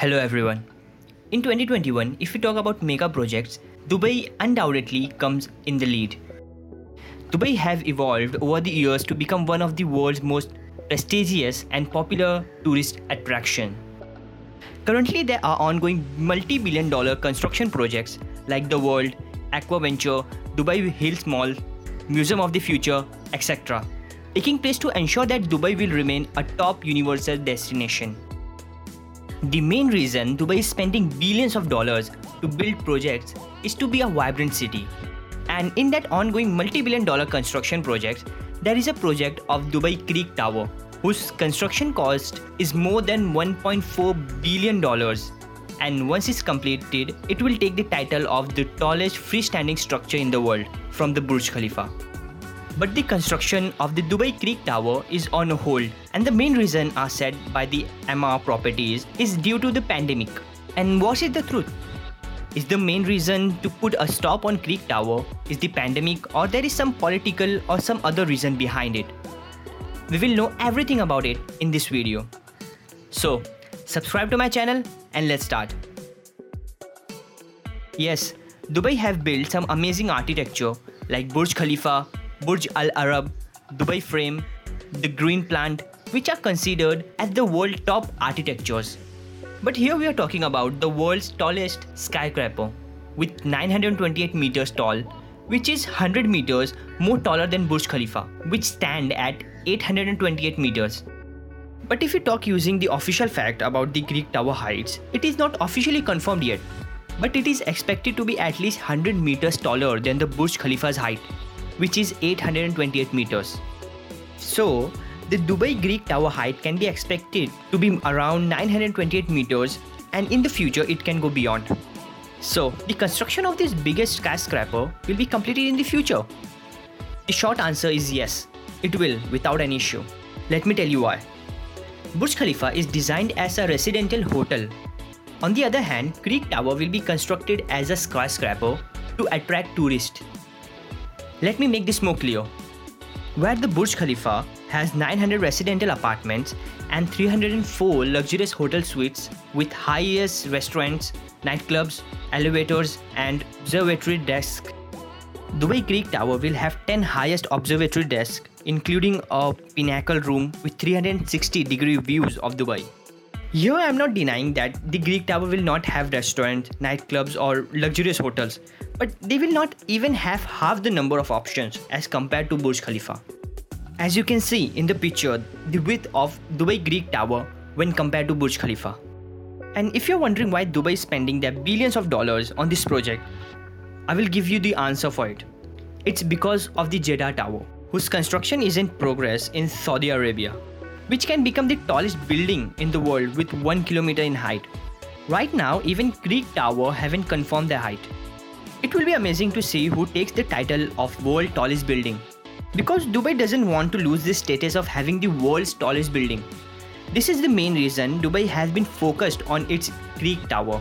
Hello everyone. In 2021, if we talk about mega projects, Dubai undoubtedly comes in the lead. Dubai have evolved over the years to become one of the world's most prestigious and popular tourist attraction. Currently, there are ongoing multi-billion dollar construction projects like the World, Aquaventure, Dubai Hills Mall, Museum of the Future, etc. taking place to ensure that Dubai will remain a top universal destination. The main reason Dubai is spending billions of dollars to build projects is to be a vibrant city. And in that ongoing multi-billion dollar construction project, there is a project of Dubai Creek Tower, whose construction cost is more than 1.4 billion dollars. And once it's completed, it will take the title of the tallest freestanding structure in the world from the Burj Khalifa. But the construction of the Dubai Creek Tower is on hold, and the main reason are said by the Emaar Properties is due to the pandemic. And what is the truth? Is the main reason to put a stop on Creek Tower is the pandemic or there is some political or some other reason behind it? We will know everything about it in this video. So, subscribe to my channel and let's start. Yes, Dubai have built some amazing architecture like Burj Khalifa, Burj Al Arab, Dubai Frame, the Green Planet, which are considered as the world top architectures. But here we are talking about the world's tallest skyscraper with 928 meters tall, which is 100 meters more taller than Burj Khalifa, which stand at 828 meters. But if we talk using the official fact about the Creek Tower heights, it is not officially confirmed yet, but it is expected to be at least 100 meters taller than the Burj Khalifa's height which is 828 meters. So, the Dubai Creek Tower height can be expected to be around 928 meters and in the future it can go beyond. So, the construction of this biggest skyscraper will be completed in the future. The short answer is yes, it will without an issue. Let me tell you why. Burj Khalifa is designed as a residential hotel. On the other hand, Creek Tower will be constructed as a skyscraper to attract tourists. Let me make this more clear. Where the Burj Khalifa has 900 residential apartments and 304 luxurious hotel suites with highest restaurants, nightclubs, elevators, and observatory desks. Dubai Creek Tower will have 10 highest observatory desks, including a pinnacle room with 360 degree views of Dubai. Here I am not denying that the Creek Tower will not have restaurants, nightclubs, or luxurious hotels, but they will not even have half the number of options as compared to Burj Khalifa. As you can see in the picture, the width of Dubai Creek Tower when compared to Burj Khalifa. And if you're wondering why Dubai is spending their billions of dollars on this project, I will give you the answer for it. It's because of the Jeddah Tower, whose construction is in progress in Saudi Arabia, which can become the tallest building in the world with 1 kilometer in height. Right now, even Creek Tower haven't confirmed their height. It will be amazing to see who takes the title of world tallest building. Because Dubai doesn't want to lose this status of having the world's tallest building. This is the main reason Dubai has been focused on its Creek Tower.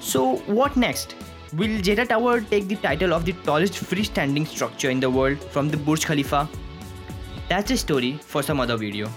So what next? Will Jeddah Tower take the title of the tallest freestanding structure in the world from the Burj Khalifa? That's the story for some other video.